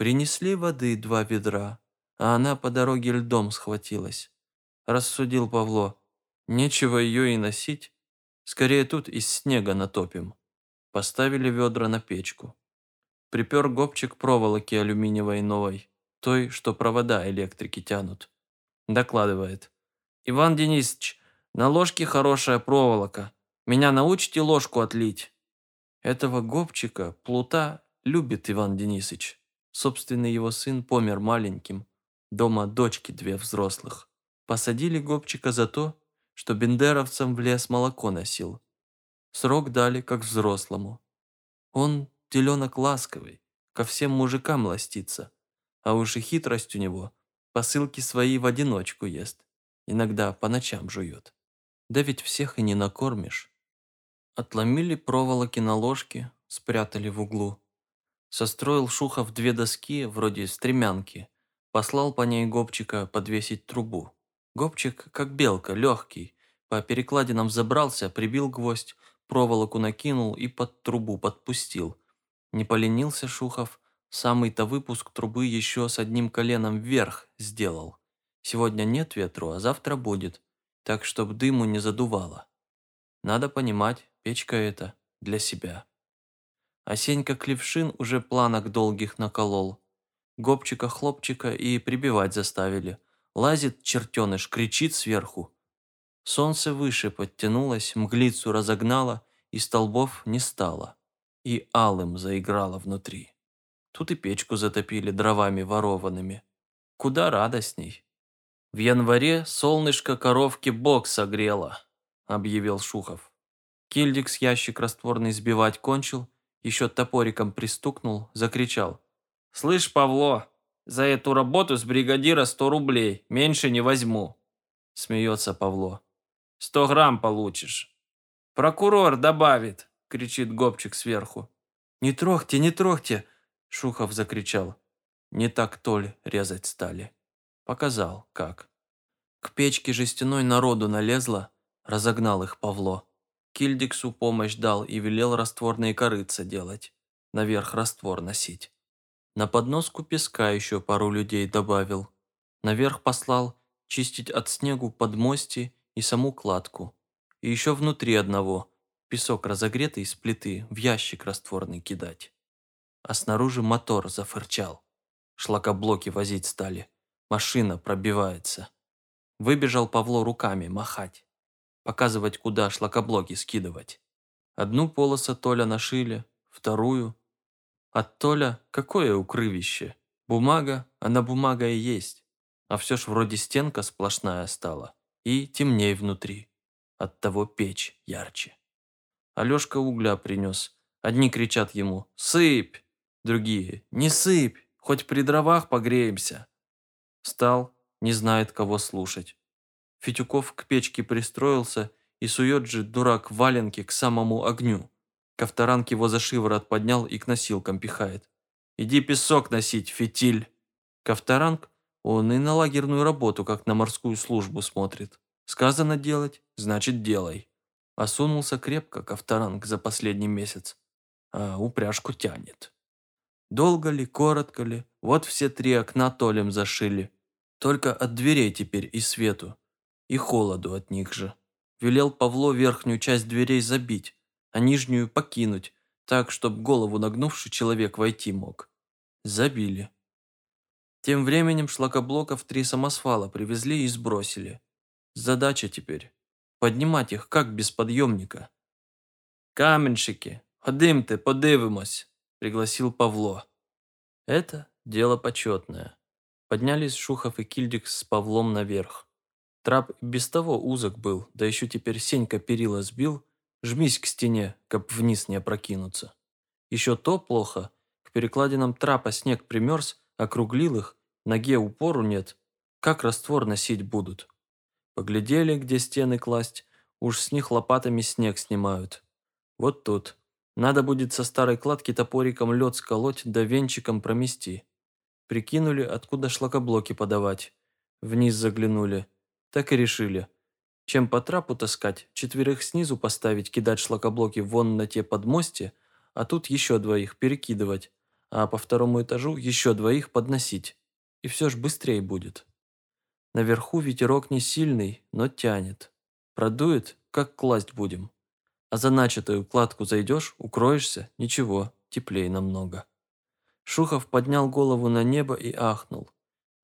Принесли воды два ведра, а она по дороге льдом схватилась. Рассудил Павло, нечего ее и носить, скорее тут из снега натопим. Поставили ведра на печку. Припер гопчик проволоки алюминиевой новой, той, что провода электрики тянут. Докладывает. «Иван Денисович, на ложке хорошая проволока. Меня научите ложку отлить?» Этого гопчика, плута, любит Иван Денисович. Собственный его сын помер маленьким. Дома дочки две взрослых. Посадили гопчика за то, что бендеровцам в лес молоко носил. Срок дали, как взрослому. Он теленок ласковый, ко всем мужикам ластится. А уж и хитрость у него, посылки свои в одиночку ест. Иногда по ночам жует. Да ведь всех и не накормишь. Отломили проволоки на ложке, спрятали в углу. Состроил Шухов две доски, вроде стремянки. Послал по ней Гопчика подвесить трубу. Гопчик, как белка, легкий. По перекладинам забрался, прибил гвоздь, проволоку накинул и под трубу подпустил. Не поленился Шухов, самый-то выпуск трубы еще с одним коленом вверх сделал. Сегодня нет ветру, а завтра будет, так чтоб дыму не задувало. Надо понимать, печка это для себя. А Клевшин уже планок долгих наколол. Гопчика-хлопчика и прибивать заставили. Лазит чертеныш, кричит сверху. Солнце выше подтянулось, мглицу разогнало, и столбов не стало. И алым заиграло внутри. Тут и печку затопили дровами ворованными. Куда радостней. В январе солнышко коровки бок согрело, объявил Шухов. Кильдикс ящик растворный сбивать кончил, еще топориком пристукнул, закричал. «Слышь, Павло, за эту работу с бригадира сто рублей, меньше не возьму!» Смеется Павло. «Сто грамм получишь!» «Прокурор добавит!» кричит Гопчик сверху. «Не трогте, не трогте!» Шухов закричал. Не так толь резать стали. Показал, как. К печке жестяной народу налезла, разогнал их Павло. Кильдиксу помощь дал и велел растворные корыца делать, наверх раствор носить. На подноску песка еще пару людей добавил. Наверх послал чистить от снегу подмости и саму кладку. И еще внутри одного, песок разогретый из плиты, в ящик растворный кидать. А снаружи мотор зафырчал. Шлакоблоки возить стали. Машина пробивается. Выбежал Павло руками махать показывать, куда шлакоблоки скидывать. Одну полосу Толя нашили, вторую. От Толя какое укрывище? Бумага, она бумага и есть. А все ж вроде стенка сплошная стала. И темней внутри. Оттого печь ярче. Алешка угля принес. Одни кричат ему «Сыпь!» Другие «Не сыпь! Хоть при дровах погреемся!» Стал, не знает, кого слушать. Фитюков к печке пристроился и сует же дурак валенки к самому огню. Ковторанг его за шиворот поднял и к носилкам пихает. «Иди песок носить, фитиль!» Ковторанг, он и на лагерную работу, как на морскую службу смотрит. Сказано делать, значит делай. Осунулся крепко Ковторанг за последний месяц, а упряжку тянет. Долго ли, коротко ли, вот все три окна толем зашили. Только от дверей теперь и свету и холоду от них же. Велел Павло верхнюю часть дверей забить, а нижнюю покинуть, так, чтобы голову нагнувший человек войти мог. Забили. Тем временем шлакоблоков три самосвала привезли и сбросили. Задача теперь – поднимать их, как без подъемника. «Каменщики, ходимте, подивимось», – пригласил Павло. Это дело почетное. Поднялись Шухов и Кильдик с Павлом наверх. Трап без того узок был, да еще теперь Сенька перила сбил, жмись к стене, как вниз не опрокинуться. Еще то плохо, к перекладинам трапа снег примерз, округлил их, ноге упору нет, как раствор носить будут. Поглядели, где стены класть, уж с них лопатами снег снимают. Вот тут. Надо будет со старой кладки топориком лед сколоть да венчиком промести. Прикинули, откуда шлакоблоки подавать. Вниз заглянули. Так и решили. Чем по трапу таскать, четверых снизу поставить, кидать шлакоблоки вон на те подмости, а тут еще двоих перекидывать, а по второму этажу еще двоих подносить. И все ж быстрее будет. Наверху ветерок не сильный, но тянет. Продует, как класть будем. А за начатую кладку зайдешь, укроешься, ничего, теплее намного. Шухов поднял голову на небо и ахнул.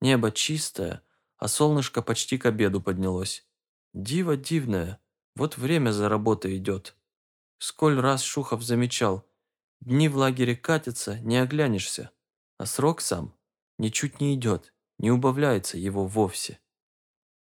Небо чистое, а солнышко почти к обеду поднялось. Диво дивное, вот время за работой идет. Сколь раз Шухов замечал, дни в лагере катятся, не оглянешься, а срок сам ничуть не идет, не убавляется его вовсе.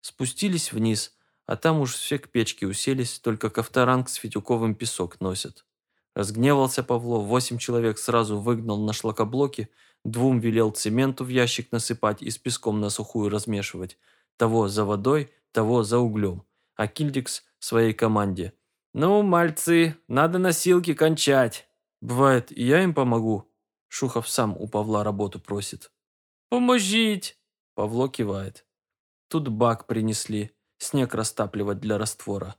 Спустились вниз, а там уж все к печке уселись, только Ковторанг с Федюковым песок носят. Разгневался Павло, восемь человек сразу выгнал на шлакоблоки, двум велел цементу в ящик насыпать и с песком на сухую размешивать, того за водой, того за углем, а Кильдикс своей команде. «Ну, мальцы, надо носилки кончать!» «Бывает, и я им помогу?» Шухов сам у Павла работу просит. «Поможить!» Павло кивает. Тут бак принесли, снег растапливать для раствора.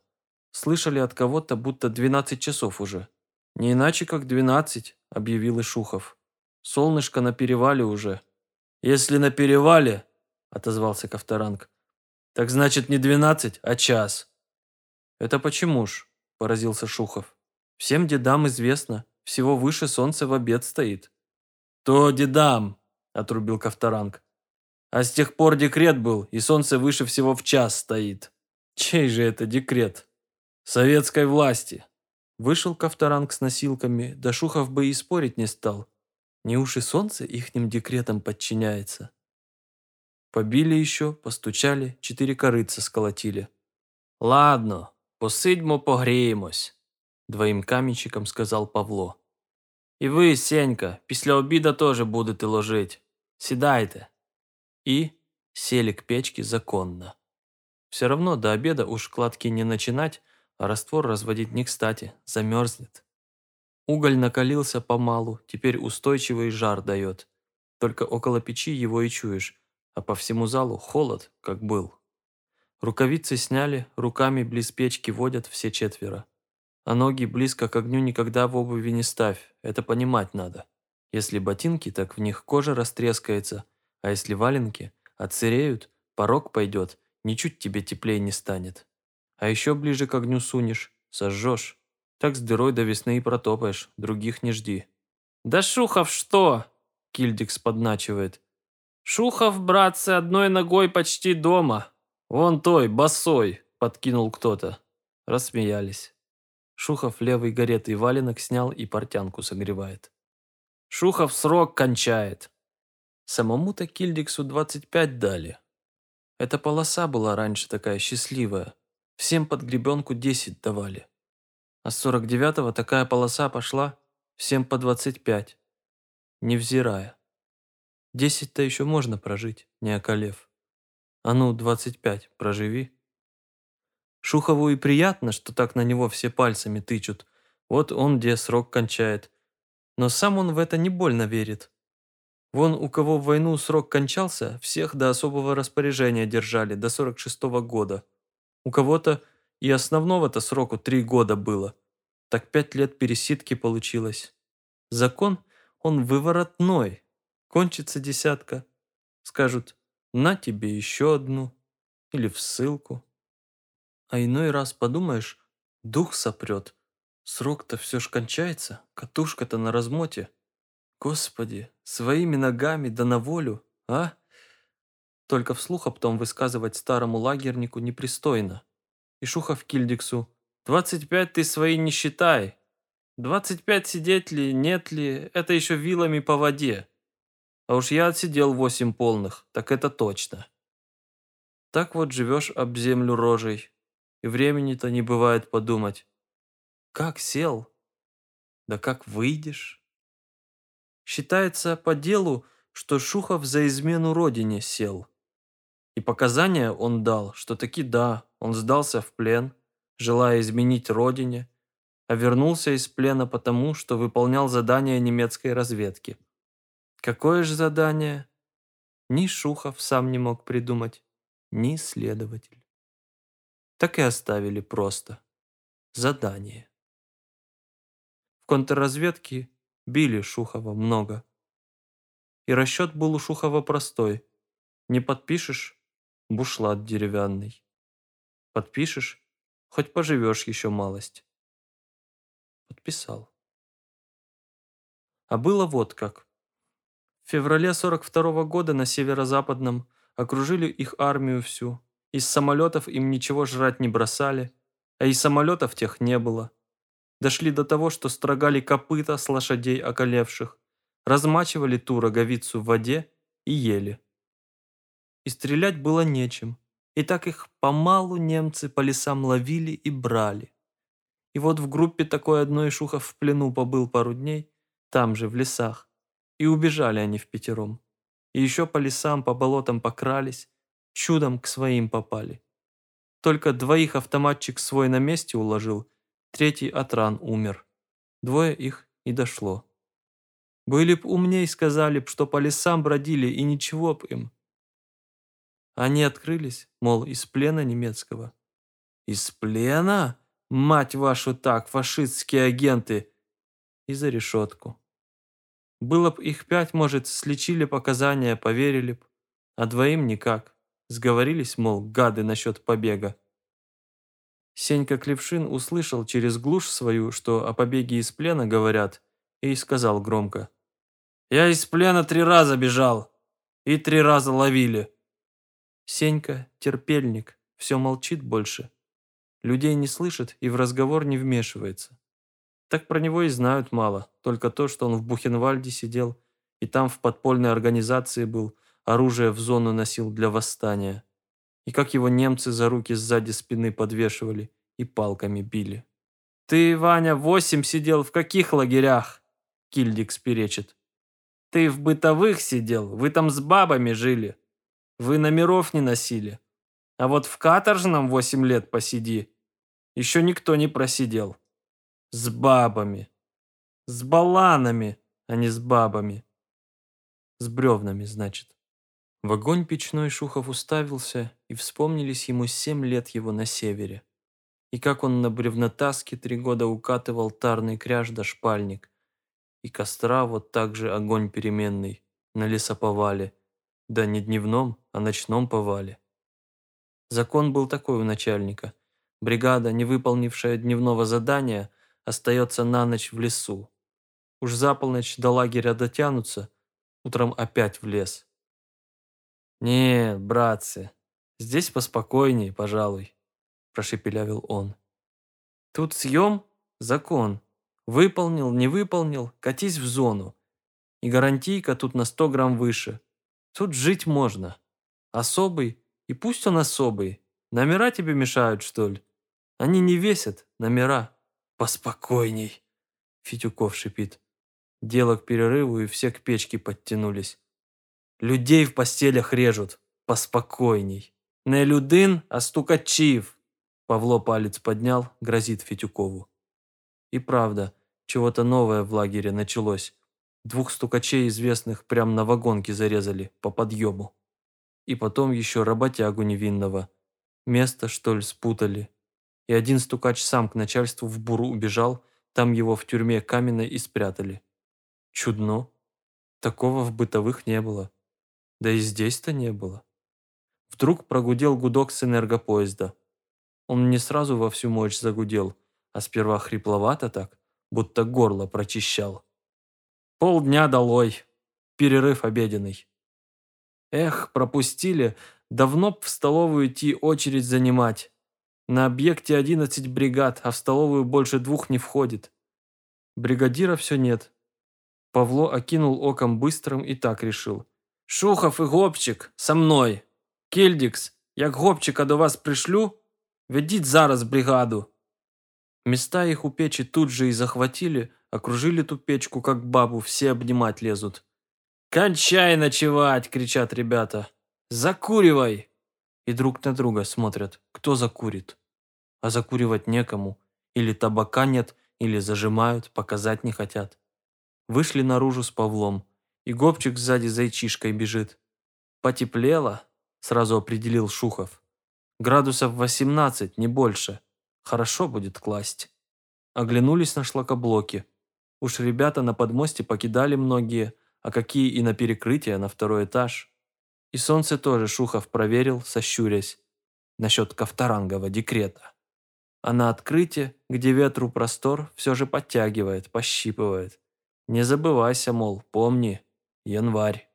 Слышали от кого-то, будто 12 часов уже. «Не иначе, как 12», — объявил Ишухов. «Солнышко на перевале уже». «Если на перевале», — отозвался Ковторанг, «так значит не 12, а час». «Это почему ж?» – поразился Шухов. «Всем дедам известно, всего выше солнца в обед стоит». «То дедам!» – отрубил Ковторанг. А с тех пор декрет был, и солнце выше всего в час стоит. Чей же это декрет? Советской власти. Вышел Ковторанг с носилками, да Шухов бы и спорить не стал. Не уж и солнце ихним декретом подчиняется. Побили еще, постучали, четыре корыца сколотили. «Ладно, посидьмо, погреємось», – двоим каменщикам сказал Павло. «І ви, Сенька, після обіда теж будете ложить. Сідайте» и сели к печке законно. Все равно до обеда уж кладки не начинать, а раствор разводить не кстати, замерзнет. Уголь накалился помалу, теперь устойчивый жар дает. Только около печи его и чуешь, а по всему залу холод, как был. Рукавицы сняли, руками близ печки водят все четверо. А ноги близко к огню никогда в обуви не ставь, это понимать надо. Если ботинки, так в них кожа растрескается, а если валенки отсыреют, порог пойдет, ничуть тебе теплее не станет. А еще ближе к огню сунешь, сожжешь. Так с дырой до весны и протопаешь, других не жди. «Да Шухов что?» – Кильдикс подначивает. «Шухов, братцы, одной ногой почти дома. Вон той, босой», – подкинул кто-то. Рассмеялись. Шухов левый горетый валенок снял и портянку согревает. «Шухов срок кончает», Самому-то Кильдиксу 25 дали. Эта полоса была раньше такая счастливая. Всем под гребенку 10 давали. А с 49-го такая полоса пошла всем по 25. Невзирая. 10-то еще можно прожить, не околев. А ну, 25 проживи. Шухову и приятно, что так на него все пальцами тычут. Вот он где срок кончает. Но сам он в это не больно верит. Вон у кого в войну срок кончался, всех до особого распоряжения держали, до 46-го года. У кого-то и основного-то сроку три года было. Так пять лет пересидки получилось. Закон, он выворотной. Кончится десятка. Скажут, на тебе еще одну. Или в ссылку. А иной раз подумаешь, дух сопрет. Срок-то все ж кончается, катушка-то на размоте. Господи, своими ногами да на волю, а? Только вслух об том высказывать старому лагернику непристойно. И Шухов Кильдиксу. «Двадцать пять ты свои не считай. Двадцать пять сидеть ли, нет ли, это еще вилами по воде. А уж я отсидел восемь полных, так это точно». Так вот живешь об землю рожей, и времени-то не бывает подумать. Как сел, да как выйдешь. Считается по делу, что Шухов за измену родине сел. И показания он дал, что таки да, он сдался в плен, желая изменить родине, а вернулся из плена потому, что выполнял задание немецкой разведки. Какое же задание? Ни Шухов сам не мог придумать, ни следователь. Так и оставили просто. Задание. В контрразведке Били Шухова много. И расчет был у Шухова простой. Не подпишешь – бушлат деревянный. Подпишешь – хоть поживешь еще малость. Подписал. А было вот как. В феврале 42 -го года на северо-западном окружили их армию всю. Из самолетов им ничего жрать не бросали, а и самолетов тех не было. Дошли до того, что строгали копыта с лошадей околевших, размачивали ту роговицу в воде и ели. И стрелять было нечем, и так их помалу немцы по лесам ловили и брали. И вот в группе такой одной Шухов в плену побыл пару дней, там же, в лесах, и убежали они в пятером. И еще по лесам, по болотам покрались, чудом к своим попали. Только двоих автоматчик свой на месте уложил, третий от ран умер. Двое их и дошло. Были б умней, сказали б, что по лесам бродили, и ничего б им. Они открылись, мол, из плена немецкого. Из плена? Мать вашу так, фашистские агенты! И за решетку. Было б их пять, может, слечили показания, поверили б, а двоим никак. Сговорились, мол, гады насчет побега. Сенька Клепшин услышал через глушь свою, что о побеге из плена говорят, и сказал громко. «Я из плена три раза бежал, и три раза ловили». Сенька – терпельник, все молчит больше. Людей не слышит и в разговор не вмешивается. Так про него и знают мало, только то, что он в Бухенвальде сидел и там в подпольной организации был, оружие в зону носил для восстания. И как его немцы за руки сзади спины подвешивали и палками били. «Ты, Ваня, восемь сидел в каких лагерях?» Кильдикс перечит. «Ты в бытовых сидел, вы там с бабами жили. Вы номеров не носили. А вот в каторжном восемь лет посиди. Еще никто не просидел. С бабами. С баланами, а не с бабами. С бревнами, значит. В огонь печной Шухов уставился, и вспомнились ему семь лет его на севере. И как он на бревнотаске три года укатывал тарный кряж да шпальник. И костра вот так же огонь переменный, на лесоповале. Да не дневном, а ночном повале. Закон был такой у начальника. Бригада, не выполнившая дневного задания, остается на ночь в лесу. Уж за полночь до лагеря дотянутся, утром опять в лес. «Нет, братцы, здесь поспокойней, пожалуй», – прошепелявил он. «Тут съем – закон. Выполнил, не выполнил – катись в зону. И гарантийка тут на 100 грамм выше. Тут жить можно. Особый, и пусть он особый. Номера тебе мешают, что ли? Они не весят, номера». «Поспокойней!» Фитюков шипит. Дело к перерыву, и все к печке подтянулись. Людей в постелях режут. Поспокойней. Не людин, а стукачів. Павло палец поднял, грозит Фитюкову. И правда, чего-то новое в лагере началось. Двух стукачей известных прямо на вагонке зарезали, по подъему. И потом еще работягу невинного. Место, что ли, спутали и один стукач сам к начальству в буру убежал, там его в тюрьме каменной и спрятали. Чудно. Такого в бытовых не было. Да и здесь-то не было. Вдруг прогудел гудок с энергопоезда. Он не сразу во всю мощь загудел, а сперва хрипловато так, будто горло прочищал. Полдня долой. Перерыв обеденный. Эх, пропустили, давно б в столовую идти очередь занимать. На объекте 11 бригад, а в столовую больше двух не входит. Бригадира все нет. Павло окинул оком быстрым и так решил. «Шухов и Гопчик, со мной! Кельдикс, як Гопчика до вас пришлю, ведіть зараз бригаду!» Места их у печи тут же и захватили, окружили ту печку, как бабу, все обнимать лезут. «Кончай ночевать!» – кричат ребята. «Закуривай!» И друг на друга смотрят, кто закурит а закуривать некому. Или табака нет, или зажимают, показать не хотят. Вышли наружу с Павлом, и Гопчик сзади зайчишкой бежит. «Потеплело?» – сразу определил Шухов. «Градусов 18, не больше. Хорошо будет класть». Оглянулись на шлакоблоки. Уж ребята на подмосте покидали многие, а какие и на перекрытие на второй этаж. И солнце тоже Шухов проверил, сощурясь, насчет Ковторангового декрета. А на открытие, где ветру простор, все же подтягивает, пощипывает. Не забывайся, мол, помни, январь.